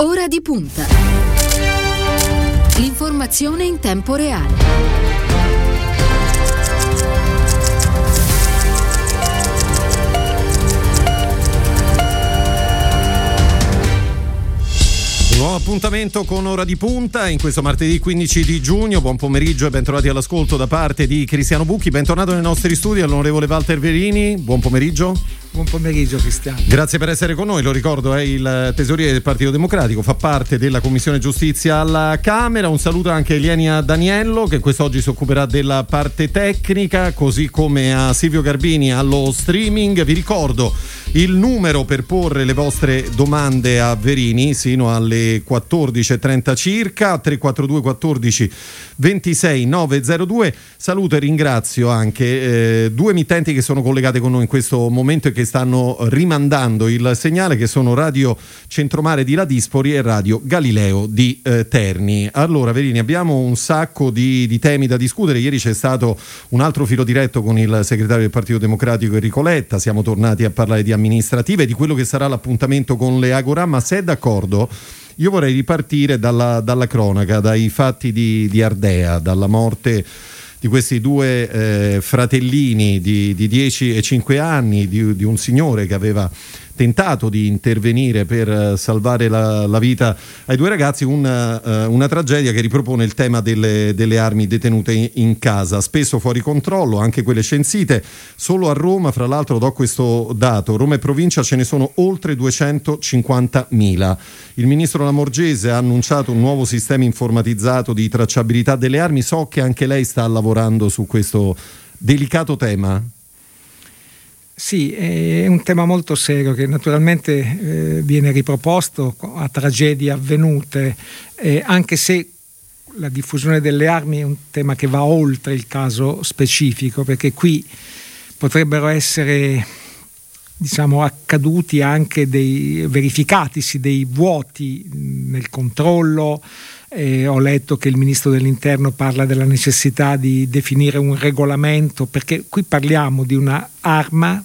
Ora di punta. L'informazione in tempo reale. Nuovo appuntamento con Ora di Punta in questo martedì 15 di giugno. Buon pomeriggio e bentrovati all'ascolto da parte di Cristiano Bucchi. Bentornato nei nostri studi all'onorevole Walter Verini. Buon pomeriggio. Buon pomeriggio Cristiano. Grazie per essere con noi, lo ricordo è il tesoriere del Partito Democratico, fa parte della Commissione Giustizia alla Camera, un saluto anche a Elienia Daniello che quest'oggi si occuperà della parte tecnica, così come a Silvio Garbini allo streaming. Vi ricordo il numero per porre le vostre domande a Verini sino alle 14.30 circa, 342 14 26 902. Saluto e ringrazio anche eh, due emittenti che sono collegate con noi in questo momento e che stanno rimandando il segnale che sono Radio Centromare di Ladispoli e Radio Galileo di eh, Terni. Allora Verini abbiamo un sacco di, di, temi da discutere, ieri c'è stato un altro filo diretto con il segretario del Partito Democratico Enrico Letta, siamo tornati a parlare di amministrative, di quello che sarà l'appuntamento con le Agora, ma se è d'accordo io vorrei ripartire dalla, dalla cronaca, dai fatti di, di Ardea, dalla morte di questi due eh, fratellini di, di 10 e 5 anni, di, di un signore che aveva tentato di intervenire per eh, salvare la, la vita ai due ragazzi, una, uh, una, tragedia che ripropone il tema delle, delle armi detenute in, in, casa, spesso fuori controllo, anche quelle censite. Solo a Roma, fra l'altro, do questo dato, Roma e provincia ce ne sono oltre 250.000. Il ministro Lamorgese ha annunciato un nuovo sistema informatizzato di tracciabilità delle armi, so che anche lei sta lavorando su questo delicato tema. Sì, è un tema molto serio che naturalmente eh, viene riproposto a tragedie avvenute, eh, anche se la diffusione delle armi è un tema che va oltre il caso specifico, perché qui potrebbero essere diciamo, accaduti anche dei verificatisi dei vuoti nel controllo. Eh, ho letto che il ministro dell'interno parla della necessità di definire un regolamento, perché qui parliamo di un'arma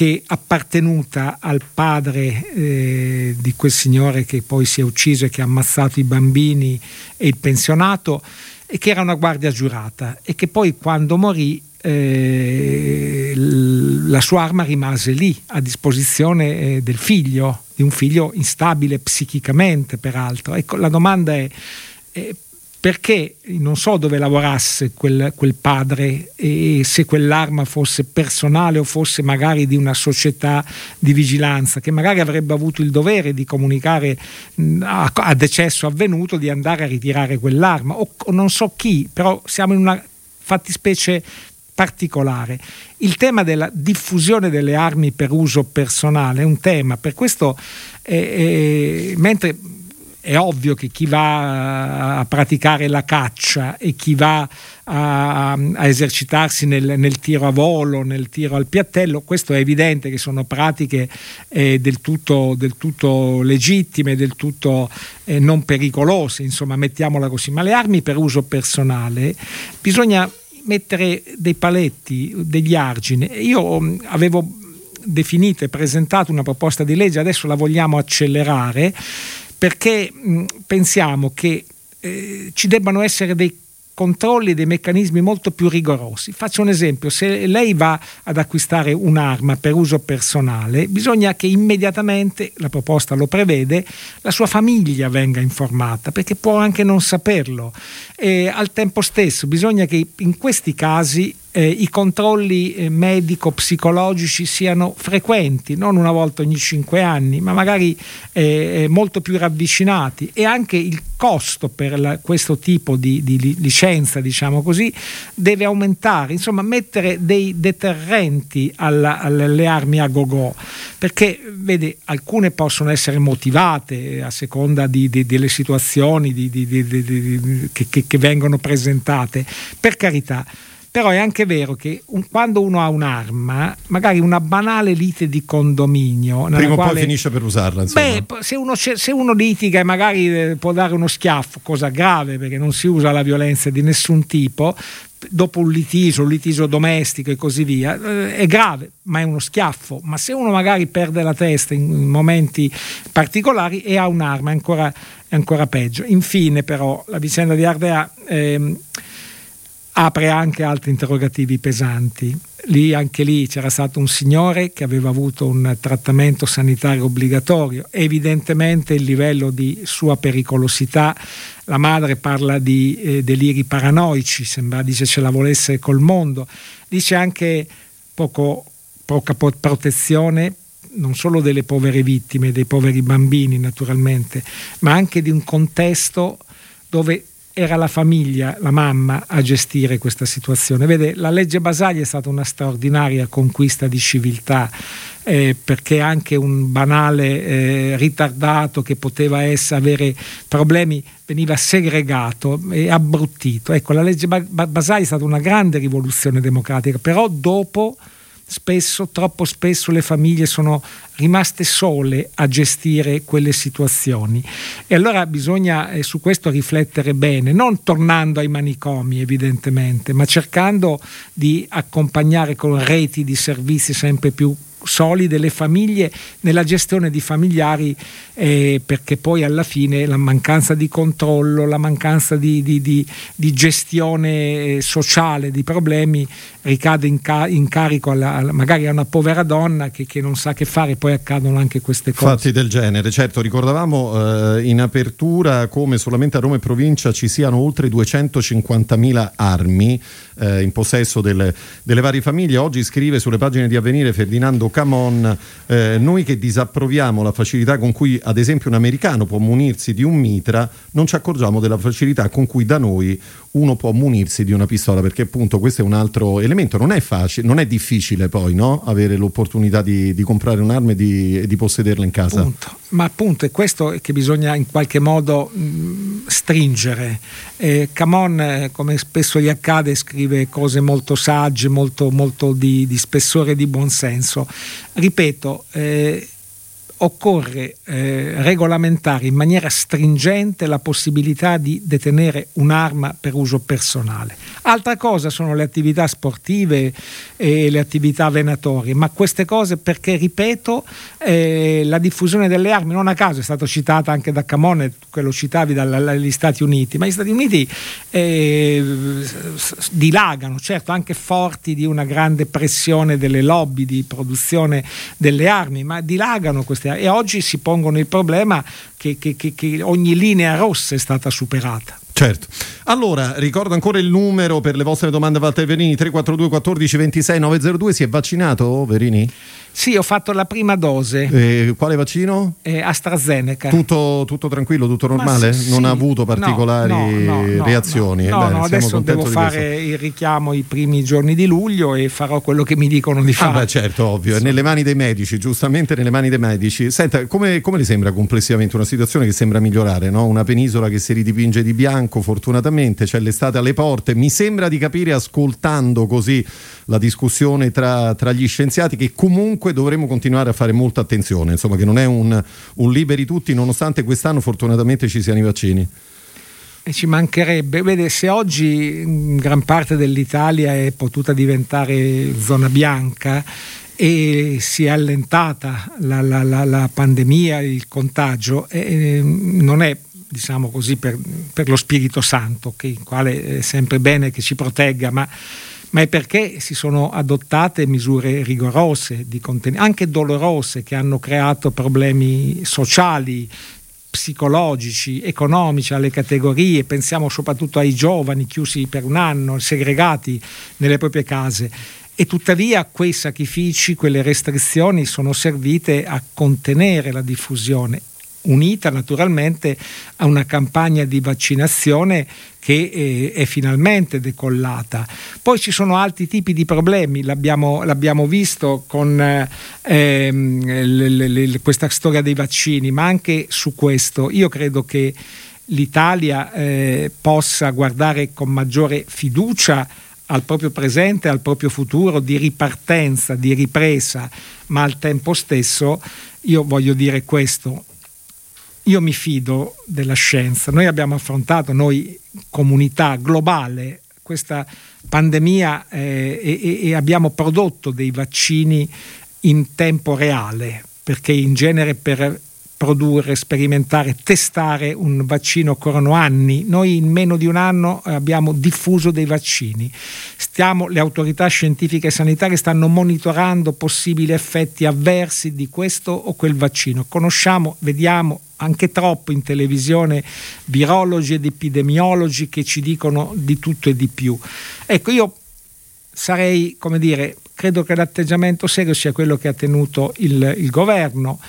che appartenuta al padre eh, di quel signore che poi si è ucciso e che ha ammazzato i bambini e il pensionato e che era una guardia giurata e che poi quando morì eh, la sua arma rimase lì a disposizione eh, del figlio, di un figlio instabile psichicamente peraltro. Ecco, la domanda è, è perché non so dove lavorasse quel, quel, padre e se quell'arma fosse personale o fosse magari di una società di vigilanza che magari avrebbe avuto il dovere di comunicare a, a decesso avvenuto di andare a ritirare quell'arma o, o non so chi, però siamo in una fattispecie particolare. Il tema della diffusione delle armi per uso personale è un tema, per questo eh, eh, mentre è ovvio che chi va a praticare la caccia e chi va a, a esercitarsi nel, nel, tiro a volo, nel tiro al piattello, questo è evidente che sono pratiche eh, del, tutto, del, tutto, legittime, del tutto eh, non pericolose, insomma mettiamola così, ma le armi per uso personale bisogna mettere dei paletti, degli argini. Io mm, avevo definito e presentato una proposta di legge, adesso la vogliamo accelerare perché mh, pensiamo che eh, ci debbano essere dei controlli, dei meccanismi molto più rigorosi. Faccio un esempio, se lei va ad acquistare un'arma per uso personale, bisogna che immediatamente, la proposta lo prevede, la sua famiglia venga informata, perché può anche non saperlo. E al tempo stesso bisogna che in questi casi eh, i controlli eh, medico-psicologici siano frequenti, non una volta ogni cinque anni, ma magari eh, molto più ravvicinati. E anche il costo per la, questo tipo di, di, licenza, diciamo così, deve aumentare, insomma mettere dei deterrenti alla, alle armi a go-go, perché vede, alcune possono essere motivate a seconda di, delle situazioni che, che, che vengono presentate, per carità Però è anche vero che un, quando uno ha un'arma, magari una banale lite di condominio... Prima o quale, poi finisce per usarla. Insomma. Beh, se uno, se uno litiga e magari eh, può dare uno schiaffo, cosa grave perché non si usa la violenza di nessun tipo, dopo un litigio, un litigio domestico e così via, eh, è grave, ma è uno schiaffo. Ma se uno magari perde la testa in, in momenti particolari e ha un'arma, è ancora, è ancora, peggio. Infine, però, la vicenda di Ardea ehm, apre anche altri interrogativi pesanti. Lì, anche lì c'era stato un signore che aveva avuto un trattamento sanitario obbligatorio, evidentemente il livello di sua pericolosità, la madre parla di eh, deliri paranoici, sembra dice ce la volesse col mondo, dice anche poco, poca protezione non solo delle povere vittime, dei poveri bambini naturalmente, ma anche di un contesto dove era la famiglia, la mamma a gestire questa situazione. Vede, la legge Basaglia è stata una straordinaria conquista di civiltà eh, perché anche un banale eh, ritardato che poteva essere, avere problemi veniva segregato e abbruttito. Ecco, la legge Basaglia è stata una grande rivoluzione democratica, però dopo spesso, troppo spesso le famiglie sono rimaste sole a gestire quelle situazioni. E allora bisogna eh, su questo riflettere bene, non tornando ai manicomi evidentemente, ma cercando di accompagnare con reti di servizi sempre più solide le famiglie nella gestione di familiari eh, perché poi alla fine la mancanza di controllo, la mancanza di, di, di, di gestione eh, sociale di problemi ricade in, ca- in carico alla, magari a una povera donna che, che, non sa che fare, poi accadono anche queste cose. Fatti del genere, certo, ricordavamo eh, in apertura come solamente a Roma e provincia ci siano oltre 250.000 armi eh, in possesso delle, delle, varie famiglie. Oggi scrive sulle pagine di Avvenire Ferdinando Camon, eh, noi che disapproviamo la facilità con cui ad esempio un americano può munirsi di un mitra, non ci accorgiamo della facilità con cui da noi uno può munirsi di una pistola, perché appunto questo è un altro elemento, non è facile, non è difficile poi no? avere l'opportunità di, di, comprare un'arma e di, di possederla in casa. Appunto. Ma appunto è questo che bisogna in qualche modo mh, stringere. Eh, Camon, come spesso gli accade, scrive cose molto sagge, molto, molto di, di spessore e di buonsenso. Ripeto, eh, occorre eh, regolamentare in maniera stringente la possibilità di detenere un'arma per uso personale. Altra cosa sono le attività sportive e le attività venatorie, ma queste cose perché, ripeto, eh, la diffusione delle armi, non a caso è stato citato anche da Camone, che lo citavi dagli Stati Uniti, ma gli Stati Uniti eh, dilagano, certo anche forti di una grande pressione delle lobby di produzione delle armi, ma dilagano queste armi e oggi si pongono il problema che, che, che, che ogni linea rossa è stata superata. Certo. Allora, ricordo ancora il numero per le vostre domande Walter Verini 342 14 26 902. Si è vaccinato Verini? Sì, ho fatto la prima dose. Eh, quale vaccino? Eh, AstraZeneca. Tutto, tutto, tranquillo, tutto normale? Sì, non ha avuto particolari no, no, no, reazioni? No, Bene, adesso devo fare il richiamo i primi giorni di luglio e farò quello che mi dicono di fare. Ah, beh, certo, ovvio, è nelle mani dei medici, giustamente nelle mani dei medici. Senta, come, come le sembra complessivamente una situazione che sembra migliorare? Una penisola che si ridipinge di bianco, fortunatamente, c'è l'estate alle porte. Mi sembra di capire, ascoltando così la discussione tra, tra gli scienziati, che comunque dovremo continuare a fare molta attenzione, insomma che non è un, un liberi tutti, nonostante quest'anno fortunatamente ci siano i vaccini. E ci mancherebbe, vede, se oggi gran parte dell'Italia è potuta diventare zona bianca e si è allentata la, la, la, la pandemia, il contagio, eh, non è diciamo così per, per lo Spirito Santo, che, il quale è sempre bene che ci protegga, ma ma è perché si sono adottate misure rigorose, conten- anche dolorose, che hanno creato problemi sociali, psicologici, economici alle categorie, pensiamo soprattutto ai giovani chiusi per un anno, segregati nelle proprie case. E tuttavia quei sacrifici, quelle restrizioni sono servite a contenere la diffusione unita naturalmente a una campagna di vaccinazione che eh, è finalmente decollata. Poi ci sono altri tipi di problemi, l'abbiamo, l'abbiamo visto con eh, ehm, le, le, le, questa storia dei vaccini, ma anche su questo io credo che l'Italia eh, possa guardare con maggiore fiducia al proprio presente, al proprio futuro, di ripartenza, di ripresa, ma al tempo stesso io voglio dire questo, io mi fido della scienza, noi abbiamo affrontato, noi comunità globale, questa pandemia eh, e, e abbiamo prodotto dei vaccini in tempo reale, perché in genere per produrre, sperimentare, testare un vaccino occorrono anni. Noi in meno di un anno abbiamo diffuso dei vaccini. Stiamo, le autorità scientifiche e sanitarie stanno monitorando possibili effetti avversi di questo o quel vaccino. Conosciamo, vediamo anche troppo in televisione virologi ed epidemiologi che ci dicono di tutto e di più. Ecco, io sarei, come dire, credo che l'atteggiamento serio sia quello che ha tenuto il, il governo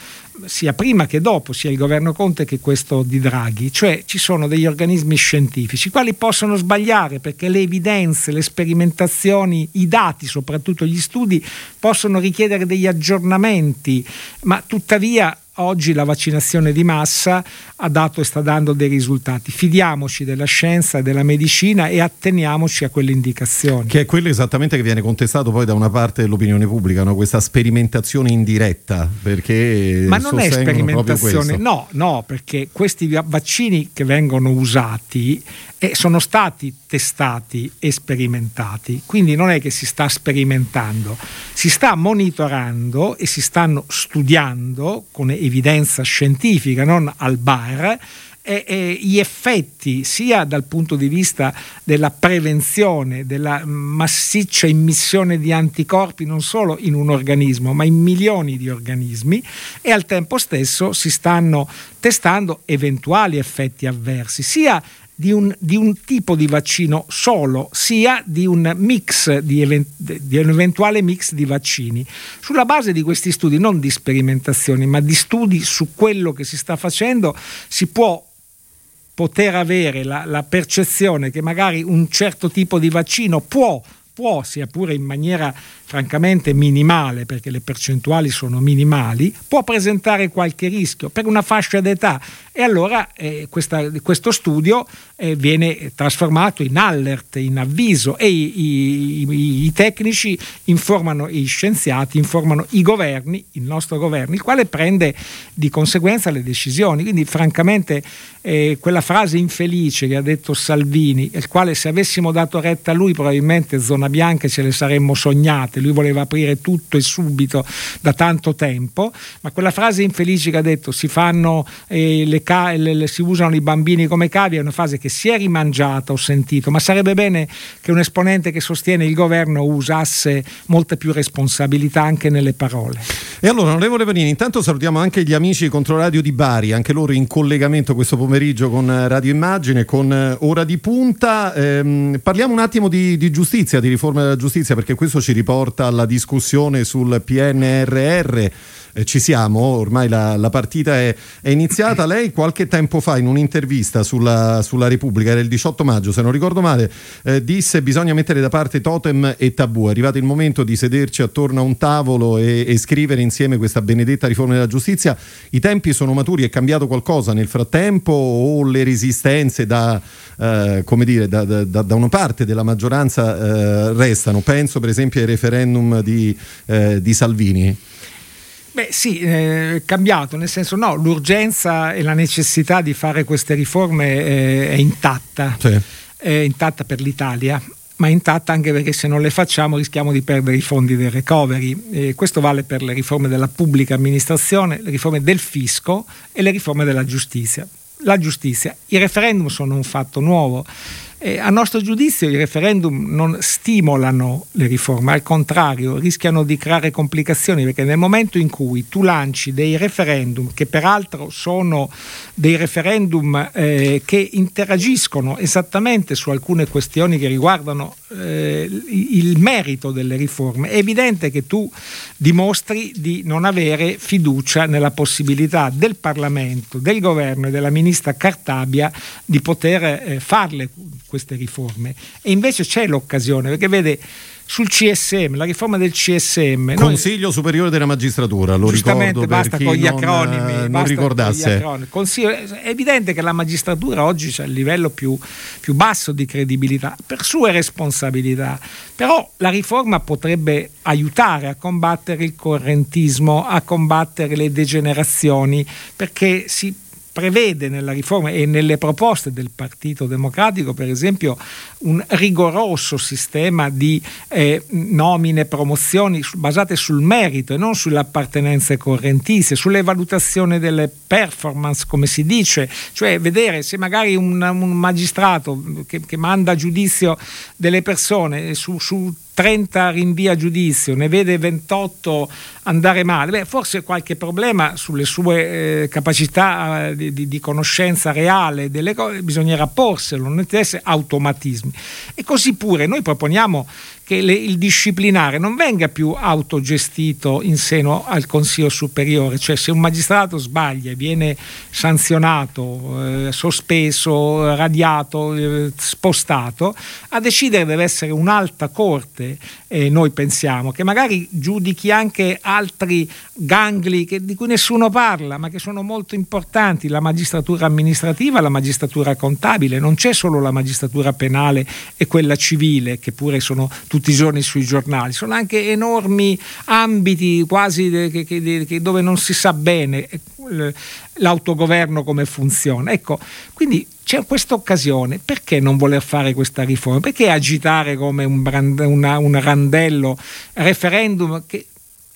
sia prima che dopo, sia il governo Conte che questo di Draghi, cioè ci sono degli organismi scientifici, i quali possono sbagliare perché le evidenze, le sperimentazioni, i dati, soprattutto gli studi, possono richiedere degli aggiornamenti, ma tuttavia oggi la vaccinazione di massa ha dato e sta dando dei risultati. Fidiamoci della scienza e della medicina e atteniamoci a quelle indicazioni. Che è quello esattamente che viene contestato poi da una parte dell'opinione pubblica, no? questa sperimentazione indiretta. Perché Ma non è sperimentazione, no, no, perché questi vaccini che vengono usati eh, sono stati testati e sperimentati, quindi non è che si sta sperimentando, si sta monitorando e si stanno studiando con evidenza scientifica, non al bar, e, e gli effetti sia dal punto di vista della prevenzione, della massiccia immissione di anticorpi non solo in un organismo ma in milioni di organismi e al tempo stesso si stanno testando eventuali effetti avversi sia di un, di un, tipo di vaccino solo, sia di un mix, di, event, di, un eventuale mix di vaccini. Sulla base di questi studi, non di sperimentazioni, ma di studi su quello che si sta facendo, si può poter avere la, la percezione che magari un certo tipo di vaccino può può, sia pure in maniera francamente minimale, perché le percentuali sono minimali, può presentare qualche rischio per una fascia d'età e allora eh, questa, questo studio eh, viene trasformato in alert, in avviso e i, i, i, tecnici informano i scienziati, informano i governi, il nostro governo, il quale prende di conseguenza le decisioni. Quindi francamente eh, quella frase infelice che ha detto Salvini, il quale se avessimo dato retta a lui probabilmente zona bianca ce le saremmo sognate, lui voleva aprire tutto e subito da tanto tempo, ma quella frase infelice che ha detto si fanno eh, le, ca- le, le, si usano i bambini come cavi è una frase che si è rimangiata, ho sentito, ma sarebbe bene che un esponente che sostiene il governo usasse molte più responsabilità anche nelle parole. E allora, onorevole Vanini, intanto salutiamo anche gli amici Controradio di Bari, anche loro in collegamento questo pomeriggio pomeriggio con Radio Immagine, con eh, Ora di Punta. Ehm, parliamo un attimo di, di, giustizia, di riforma della giustizia, perché questo ci riporta alla discussione sul PNRR eh, ci siamo, ormai la, la partita è, è, iniziata. Lei qualche tempo fa in un'intervista sulla, sulla, Repubblica, era il 18 maggio se non ricordo male, eh, disse bisogna mettere da parte totem e tabù, è arrivato il momento di sederci attorno a un tavolo e, e scrivere insieme questa benedetta riforma della giustizia. I tempi sono maturi, è cambiato qualcosa nel frattempo o le resistenze da, eh, come dire, da, da, da, una parte della maggioranza eh, restano? Penso per esempio ai referendum di, eh, di Salvini. Beh sì, eh, è cambiato, nel senso no, l'urgenza e la necessità di fare queste riforme è, è intatta, sì. è intatta per l'Italia, ma è intatta anche perché se non le facciamo rischiamo di perdere i fondi del recovery. E questo vale per le riforme della pubblica amministrazione, le riforme del fisco e le riforme della giustizia. La giustizia, i referendum sono un fatto nuovo e a nostro giudizio i referendum non stimolano le riforme, al contrario rischiano di creare complicazioni perché nel momento in cui tu lanci dei referendum, che peraltro sono dei referendum eh, che interagiscono esattamente su alcune questioni che riguardano eh, il merito delle riforme, è evidente che tu dimostri di non avere fiducia nella possibilità del Parlamento, del governo e della ministra Cartabia di poter eh, farle queste riforme. E invece c'è l'occasione, perché vede, sul CSM, la riforma del CSM. Consiglio Noi, Superiore della Magistratura, lo ricordo basta per con gli non, acronimi. Eh, non ricordasse. Consiglio, è evidente che la magistratura oggi c'è il livello più, più basso di credibilità per sue responsabilità, però la riforma potrebbe aiutare a combattere il correntismo, a combattere le degenerazioni, perché si prevede nella riforma e nelle proposte del Partito Democratico, per esempio, un rigoroso sistema di eh, nomine promozioni basate sul merito e non sulle appartenenze correntizie, sulle valutazioni delle performance, come si dice, cioè vedere se magari un, un magistrato che, che, manda a giudizio delle persone su, su 30 rinvia giudizio, ne vede 28 andare male, beh, forse qualche problema sulle sue eh, capacità eh, di, di, conoscenza reale delle cose bisognerà porselo, non essere automatismi. E così pure noi proponiamo che le, il disciplinare non venga più autogestito in seno al Consiglio Superiore, cioè se un magistrato sbaglia e viene sanzionato, eh, sospeso, radiato, eh, spostato, a decidere deve essere un'alta corte, eh, noi pensiamo, che magari giudichi anche altri gangli che, di cui nessuno parla, ma che sono molto importanti, la magistratura amministrativa, la magistratura contabile, non c'è solo la magistratura penale e quella civile, che pure sono tutti tutti i giorni sui giornali, sono anche enormi ambiti quasi de, che, che, dove non si sa bene eh, l'autogoverno come funziona. Ecco, quindi c'è questa occasione, perché non voler fare questa riforma? Perché agitare come un, brand, una, un randello referendum che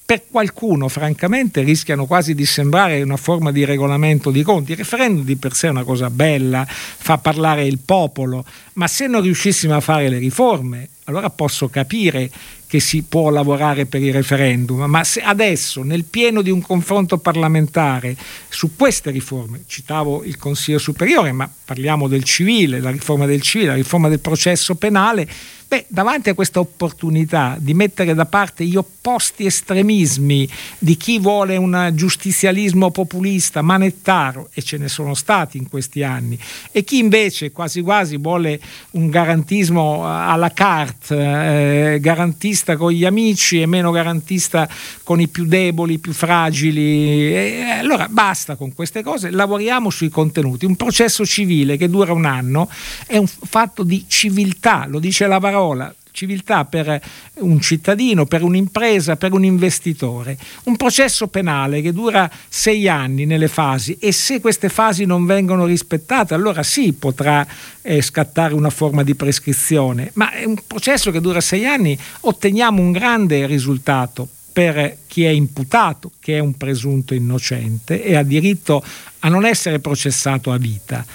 per qualcuno francamente rischiano quasi di sembrare una forma di regolamento di conti. Il referendum di per sé è una cosa bella, fa parlare il popolo, ma se non riuscissimo a fare le riforme, allora posso capire che si può lavorare per il referendum, ma se adesso nel pieno di un confronto parlamentare su queste riforme, citavo il Consiglio Superiore, ma parliamo del civile, la riforma del civile, la riforma del processo penale, Beh, davanti a questa opportunità di mettere da parte gli opposti estremismi di chi vuole un giustizialismo populista, manettaro, e ce ne sono stati in questi anni, e chi invece quasi quasi vuole un garantismo alla carte, eh, garantista con gli amici e meno garantista con i più deboli, più fragili. E allora basta con queste cose, lavoriamo sui contenuti. Un processo civile che dura un anno è un fatto di civiltà, lo dice la parola parola civiltà per un cittadino, per un'impresa, per un investitore. Un processo penale che dura sei anni nelle fasi e se queste fasi non vengono rispettate allora sì potrà eh, scattare una forma di prescrizione, ma è un processo che dura sei anni otteniamo un grande risultato per chi è imputato, che è un presunto innocente e ha diritto a non essere processato a vita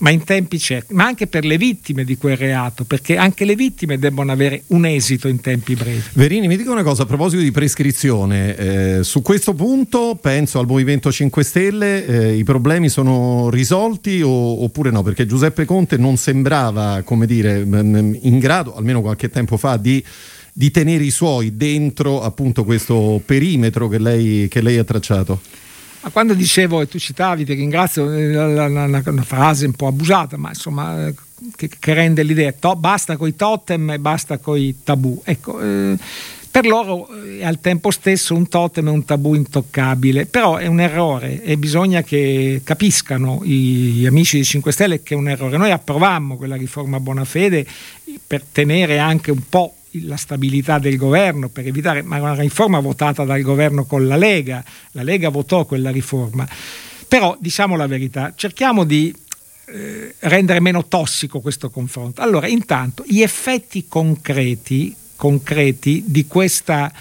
ma in tempi certi, ma anche per le vittime di quel reato, perché anche le vittime debbono avere un esito in tempi brevi. Verini, mi dica una cosa a proposito di prescrizione. Eh, su questo punto penso al Movimento 5 Stelle, eh, i problemi sono risolti o, oppure no? Perché Giuseppe Conte non sembrava, come dire, in grado, almeno qualche tempo fa, di di tenere i suoi dentro appunto questo perimetro che lei, che lei ha tracciato? Ma quando dicevo, e tu citavi, ti ringrazio, una, una, una frase un po' abusata, ma insomma eh, che, che rende l'idea, to, basta coi totem e basta coi tabù. Ecco, eh, per loro è al tempo stesso un totem e un tabù intoccabile, però è un errore e bisogna che capiscano gli amici di 5 Stelle che è un errore. Noi approvammo quella riforma buona fede per tenere anche un po' la stabilità del governo per evitare, ma una riforma votata dal governo con la Lega, la Lega votò quella riforma. Però diciamo la verità, cerchiamo di eh, rendere meno tossico questo confronto. Allora, intanto, gli effetti concreti, concreti di questa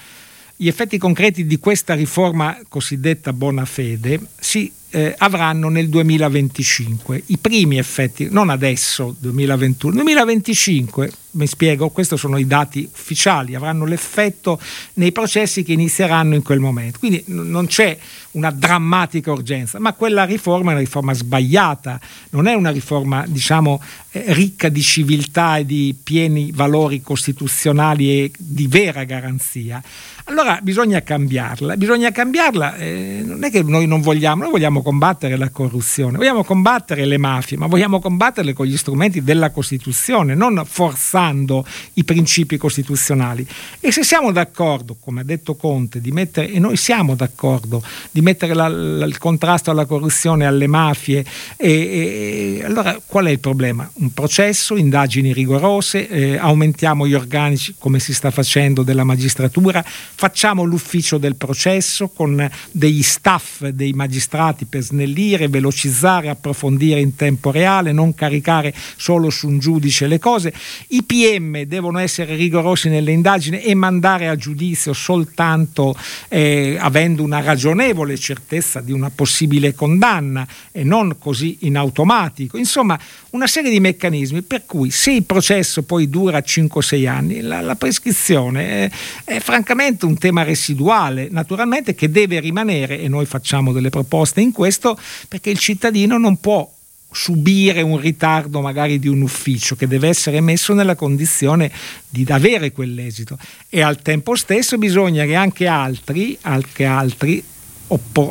gli effetti concreti di questa riforma cosiddetta buona fede si eh, avranno nel 2025 i primi effetti, non adesso 2021, 2025 mi spiego, questi sono i dati ufficiali, avranno l'effetto nei processi che inizieranno in quel momento. Quindi non c'è una drammatica urgenza, ma quella riforma è una riforma sbagliata, non è una riforma diciamo eh, ricca di civiltà e di pieni valori costituzionali e di vera garanzia. Allora bisogna cambiarla, bisogna cambiarla, eh, non è che noi non vogliamo, noi vogliamo combattere la corruzione, vogliamo combattere le mafie, ma vogliamo combatterle con gli strumenti della Costituzione, non forzare abusando i principi costituzionali. E se siamo d'accordo, come ha detto Conte, di mettere, e noi siamo d'accordo, di mettere la, la, il contrasto alla corruzione, alle mafie, e, e, allora qual è il problema? Un processo, indagini rigorose, eh, aumentiamo gli organici come si sta facendo della magistratura, facciamo l'ufficio del processo con degli staff dei magistrati per snellire, velocizzare, approfondire in tempo reale, non caricare solo su un giudice le cose. I PM devono essere rigorosi nelle indagini e mandare a giudizio soltanto eh, avendo una ragionevole certezza di una possibile condanna e non così in automatico. Insomma, una serie di meccanismi per cui se il processo poi dura 5-6 anni, la, la prescrizione è, è, francamente un tema residuale, naturalmente che deve rimanere e noi facciamo delle proposte in questo perché il cittadino non può subire un ritardo magari di un ufficio che deve essere messo nella condizione di avere quell'esito. E al tempo stesso bisogna che anche altri, anche altri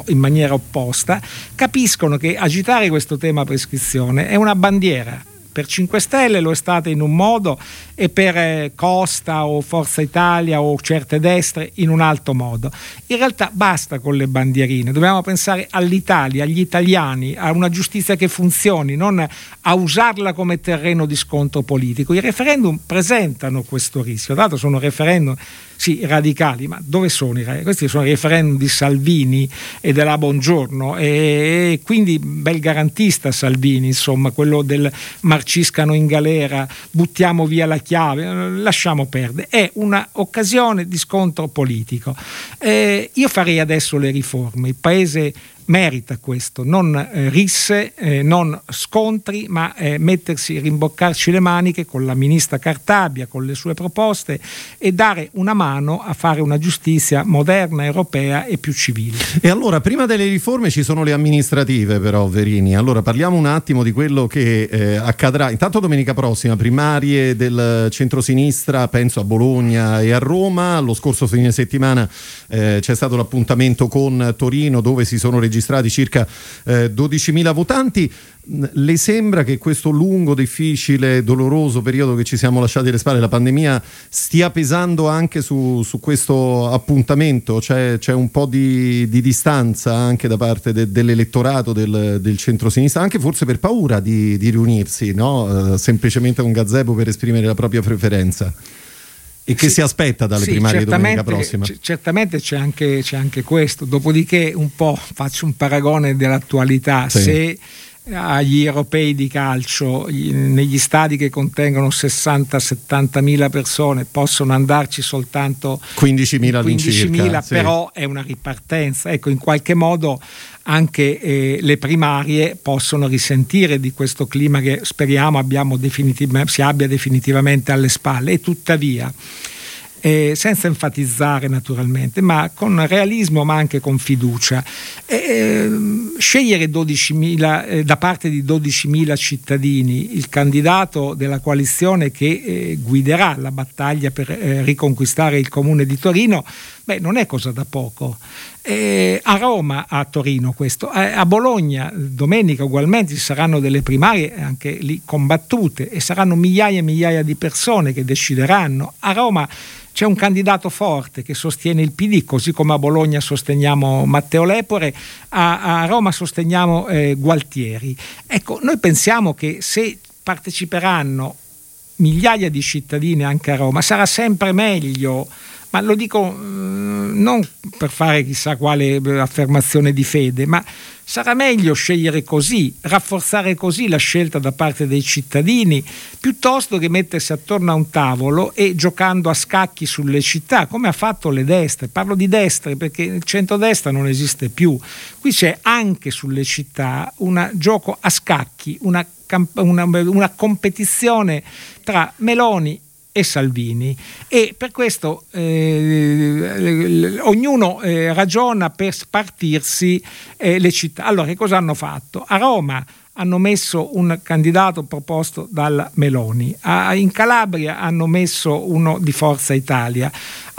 in maniera opposta capiscono che agitare questo tema prescrizione è una bandiera per 5 Stelle lo è stata in un modo e per eh, Costa o Forza Italia o certe destre in un altro modo. In realtà basta con le bandierine, dobbiamo pensare all'Italia, agli italiani, a una giustizia che funzioni, non a usarla come terreno di scontro politico. I referendum presentano questo rischio, l'altro sono referendum sì, radicali, ma dove sono i radicali? Questi sono i referendum di Salvini e della Buongiorno e quindi bel garantista Salvini, insomma, quello del marciscano in galera, buttiamo via la chiave, lasciamo perdere. È un'occasione di scontro politico. Eh, io farei adesso le riforme, il Paese merita questo, non eh, risse, eh, non scontri, ma eh, mettersi, rimboccarci le maniche con la ministra Cartabia, con le sue proposte e dare una mano a fare una giustizia moderna, europea e più civile. E allora, prima delle riforme ci sono le amministrative però, Verini. Allora parliamo un attimo di quello che eh, accadrà. Intanto domenica prossima, primarie del centrosinistra, penso a Bologna e a Roma. Lo scorso fine settimana eh, c'è stato l'appuntamento con Torino dove si sono registrati registrati circa eh, 12.000 votanti. Le sembra che questo lungo, difficile, doloroso periodo che ci siamo lasciati alle spalle, la pandemia, stia pesando anche su, su questo appuntamento? C'è, c'è, un po' di, di, distanza anche da parte de, dell'elettorato del, del centro-sinistra, anche forse per paura di, di riunirsi, no? uh, semplicemente un gazebo per esprimere la propria preferenza e che sì, si aspetta dalle sì, primarie domenica prossima. C- certamente c'è anche, c'è anche, questo, dopodiché un po' faccio un paragone dell'attualità, sì. se agli europei di calcio negli stadi che contengono 60-70 mila persone possono andarci soltanto 15.000 15.000 sì. però è una ripartenza ecco in qualche modo anche eh, le primarie possono risentire di questo clima che speriamo si abbia definitivamente alle spalle e tuttavia eh, senza enfatizzare naturalmente, ma con realismo ma anche con fiducia. Eh, scegliere 12.000, eh, da parte di 12.000 cittadini il candidato della coalizione che eh, guiderà la battaglia per eh, riconquistare il comune di Torino, beh, non è cosa da poco. Eh, a Roma, a Torino questo, a Bologna domenica ugualmente ci saranno delle primarie anche lì combattute e saranno migliaia e migliaia di persone che decideranno. A Roma c'è un candidato forte che sostiene il PD, così come a Bologna sosteniamo Matteo Lepore, a, a Roma sosteniamo eh, Gualtieri. Ecco, noi pensiamo che se parteciperanno migliaia di cittadini anche a Roma, sarà sempre meglio ma lo dico mm, non per fare chissà quale eh, affermazione di fede, ma sarà meglio scegliere così, rafforzare così la scelta da parte dei cittadini, piuttosto che mettersi attorno a un tavolo e giocando a scacchi sulle città, come ha fatto le destre. Parlo di destre perché il centrodestra non esiste più. Qui c'è anche sulle città un gioco a scacchi, una, una, una competizione tra Meloni e Salvini e per questo eh, ognuno eh, ragiona per spartirsi eh, le città. Allora che cosa hanno fatto? A Roma hanno messo un candidato proposto dalla Meloni, in Calabria hanno messo uno di Forza Italia,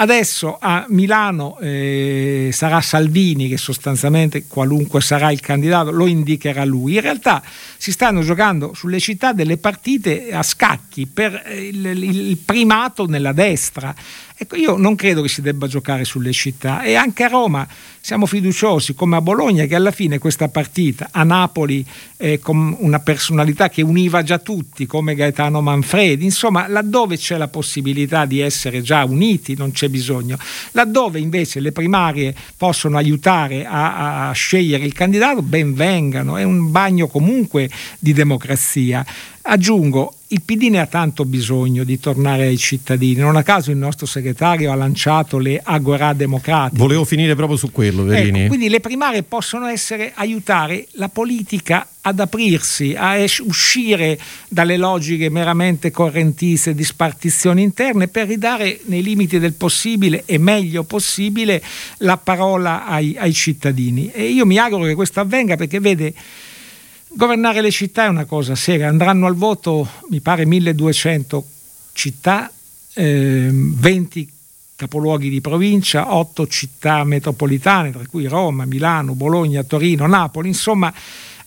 adesso a Milano eh, sarà Salvini che sostanzialmente qualunque sarà il candidato lo indicherà lui. In realtà si stanno giocando sulle città delle partite a scacchi per il, il primato nella destra. Ecco, io non credo che si debba giocare sulle città e anche a Roma siamo fiduciosi come a Bologna che alla fine questa partita a Napoli eh, con una personalità che univa già tutti come Gaetano Manfredi, insomma laddove c'è la possibilità di essere già uniti non c'è bisogno, laddove invece le primarie possono aiutare a, a scegliere il candidato ben vengano, è un bagno comunque di democrazia. Aggiungo, il PD ne ha tanto bisogno di tornare ai cittadini. Non a caso il nostro segretario ha lanciato le agorà democratiche. Volevo finire proprio su quello, Verini. Ecco, quindi le primarie possono essere aiutare la politica ad aprirsi, a es- uscire dalle logiche meramente correntiste di spartizioni interne per ridare nei limiti del possibile e meglio possibile la parola ai, ai cittadini. E io mi auguro che questo avvenga perché vede Governare le città è una cosa seria, andranno al voto mi pare 1200 città, eh, 20 capoluoghi di provincia, 8 città metropolitane, tra cui Roma, Milano, Bologna, Torino, Napoli, insomma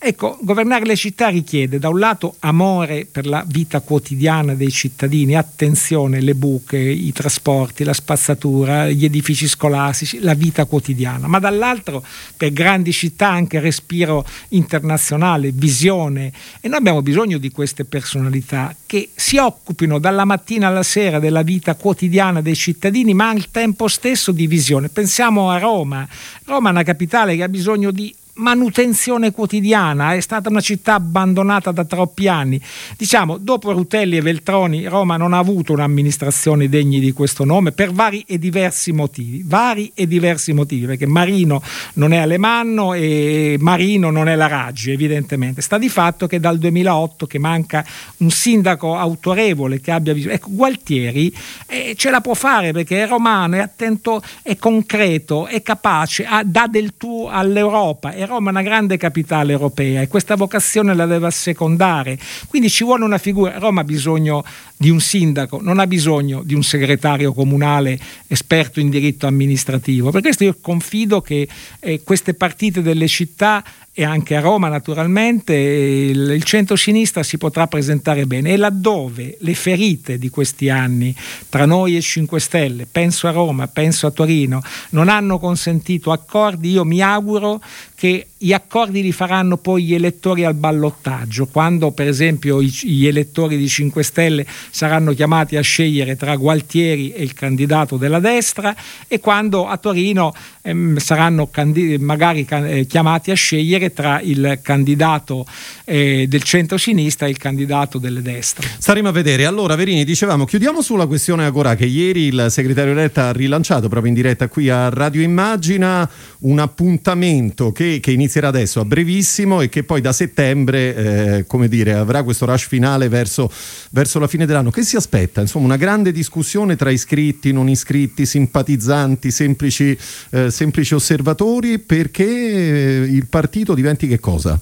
Ecco, governare le città richiede da un lato amore per la vita quotidiana dei cittadini, attenzione, le buche, i trasporti, la spazzatura, gli edifici scolastici, la vita quotidiana, ma dall'altro per grandi città anche respiro internazionale, visione e noi abbiamo bisogno di queste personalità che si occupino dalla mattina alla sera della vita quotidiana dei cittadini, ma al tempo stesso di visione. Pensiamo a Roma. Roma è una capitale che ha bisogno di manutenzione quotidiana, è stata una città abbandonata da troppi anni. Diciamo, dopo Rutelli e Veltroni, Roma non ha avuto un'amministrazione degna di questo nome per vari e diversi motivi, vari e diversi motivi, perché Marino non è Alemanno e Marino non è la Raggi, evidentemente. Sta di fatto che dal 2008 che manca un sindaco autorevole che abbia visto, ecco, Gualtieri eh, ce la può fare perché è romano, è attento, è concreto, è capace, ha, dà del tuo all'Europa, e Roma è una grande capitale europea e questa vocazione la deve assecondare. Quindi ci vuole una figura. Roma ha bisogno di un sindaco, non ha bisogno di un segretario comunale esperto in diritto amministrativo. Per questo io confido che eh, queste partite delle città e anche a Roma naturalmente il, il centro-sinistra si potrà presentare bene. E laddove le ferite di questi anni tra noi e 5 Stelle, penso a Roma, penso a Torino, non hanno consentito accordi, io mi auguro che gli accordi li faranno poi gli elettori al ballottaggio, quando per esempio gli elettori di 5 Stelle saranno chiamati a scegliere tra Gualtieri e il candidato della destra e quando a Torino ehm, saranno candid- magari eh, chiamati a scegliere tra il candidato eh, del centro-sinistra e il candidato delle destre. Staremo a vedere. Allora, Verini, dicevamo, chiudiamo sulla questione Agora, che ieri il segretario Letta ha rilanciato proprio in diretta qui a Radio Immagina un appuntamento che, che inizierà adesso a brevissimo e che poi da settembre, eh, come dire, avrà questo rush finale verso, verso la fine dell'anno. Che si aspetta? Insomma, una grande discussione tra iscritti, non iscritti, simpatizzanti, semplici, eh, semplici osservatori, perché eh, il partito diventi che cosa?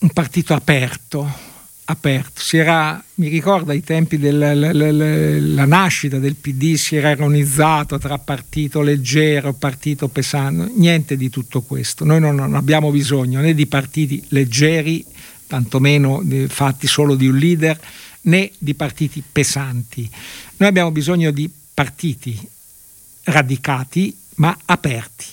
Un partito aperto, aperto. Era, mi ricordo ai tempi della la, la, la, nascita del PD si era ironizzato tra partito leggero, partito pesante, niente di tutto questo. Noi non, non abbiamo bisogno né di partiti leggeri, tantomeno fatti solo di un leader, né di partiti pesanti. Noi abbiamo bisogno di partiti radicati ma aperti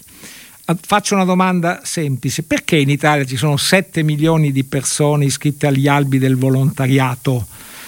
Faccio una domanda semplice, perché in Italia ci sono 7 milioni di persone iscritte agli albi del volontariato?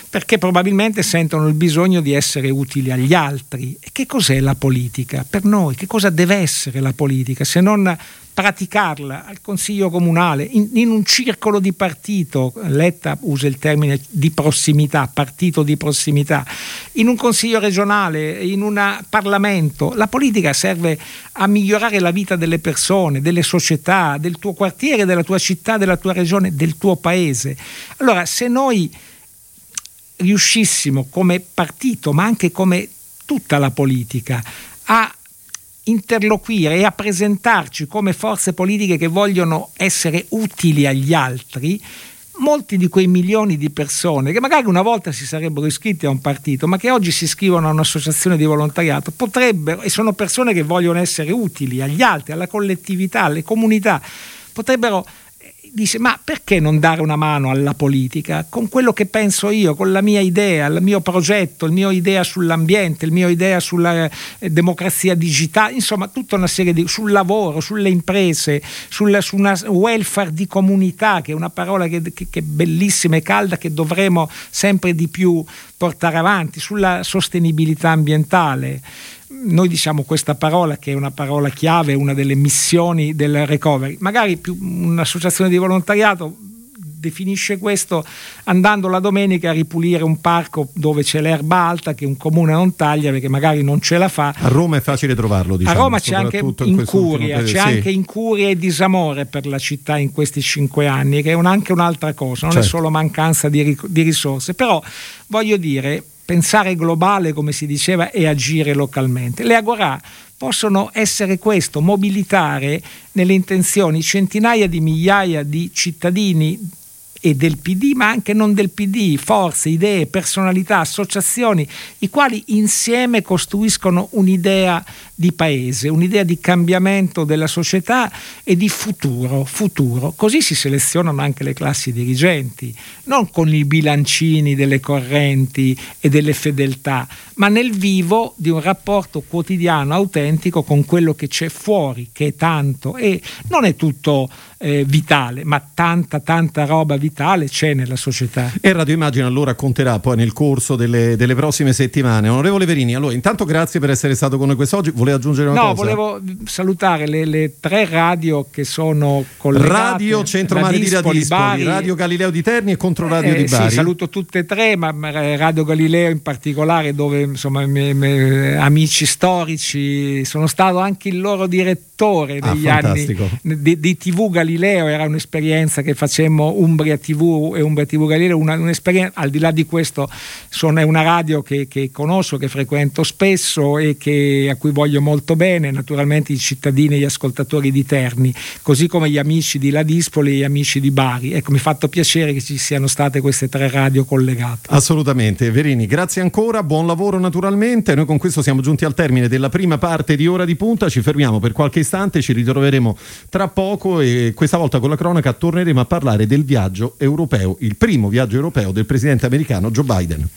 Perché probabilmente sentono il bisogno di essere utili agli altri. E che cos'è la politica? Per noi, che cosa deve essere la politica se non praticarla al Consiglio Comunale, in, in, un circolo di partito, Letta usa il termine di prossimità, partito di prossimità, in un Consiglio regionale, in un Parlamento. La politica serve a migliorare la vita delle persone, delle società, del tuo quartiere, della tua città, della tua regione, del tuo paese. Allora, se noi riuscissimo come partito, ma anche come tutta la politica, a interloquire e a presentarci come forze politiche che vogliono essere utili agli altri, molti di quei milioni di persone che magari una volta si sarebbero iscritti a un partito, ma che oggi si iscrivono a un'associazione di volontariato, potrebbero, e sono persone che vogliono essere utili agli altri, alla collettività, alle comunità, potrebbero dice ma perché non dare una mano alla politica? Con quello che penso io, con la mia idea, il mio progetto, il mio idea sull'ambiente, il mio idea sulla eh, democrazia digitale, insomma tutta una serie di sul lavoro, sulle imprese, sul, su una welfare di comunità che è una parola che, che, che è bellissima e calda che dovremo sempre di più portare avanti, sulla sostenibilità ambientale. Noi diciamo questa parola che è una parola chiave, una delle missioni del recovery, magari più un'associazione di volontariato definisce questo andando la domenica a ripulire un parco dove c'è l'erba alta che un comune non taglia perché magari non ce la fa. A Roma è facile trovarlo. Diciamo, a Roma c'è anche incuria, c'è sì. anche incuria e disamore per la città in questi cinque anni, che è un, anche un'altra cosa, non certo. è solo mancanza di, di risorse. Però voglio dire, pensare globale, come si diceva, e agire localmente. Le Agorà possono essere questo, mobilitare nelle intenzioni centinaia di migliaia di cittadini e del PD, ma anche non del PD, forze, idee, personalità, associazioni, i quali insieme costruiscono un'idea di paese, un'idea di cambiamento della società e di futuro, futuro. Così si selezionano anche le classi dirigenti, non con i bilancini delle correnti e delle fedeltà, ma nel vivo di un rapporto quotidiano autentico con quello che c'è fuori, che è tanto e non è tutto eh, vitale, ma tanta tanta roba vitale c'è nella società. E Radio Immagine allora conterà poi nel corso delle, delle prossime settimane. Onorevole Verini, allora intanto grazie per essere stato con noi quest'oggi. Voleva aggiungere una no, cosa? No, volevo salutare le, le, tre radio che sono collegate. Radio Centro Mare di Radispoli, Bari, Radio Galileo di Terni e Controradio eh, di Bari. Sì, saluto tutte e tre, ma Radio Galileo in particolare dove insomma i miei amici storici sono stato anche il loro direttore ah, negli anni di, di, TV Galileo, era un'esperienza che facemmo Umbria TV e Umbria TV Galileo, una, un'esperienza, al di là di questo sono, è una radio che, che conosco, che frequento spesso e che, a cui voglio molto bene, naturalmente i cittadini e gli ascoltatori di Terni, così come gli amici di Ladispoli e gli amici di Bari. Ecco, mi ha fatto piacere che ci siano state queste tre radio collegate. Assolutamente, Verini, grazie ancora, buon lavoro naturalmente. Noi con questo siamo giunti al termine della prima parte di Ora di Punta, ci fermiamo per qualche istante, ci ritroveremo tra poco e questa volta con la cronaca torneremo a parlare del viaggio europeo, il primo viaggio europeo del presidente americano Joe Biden.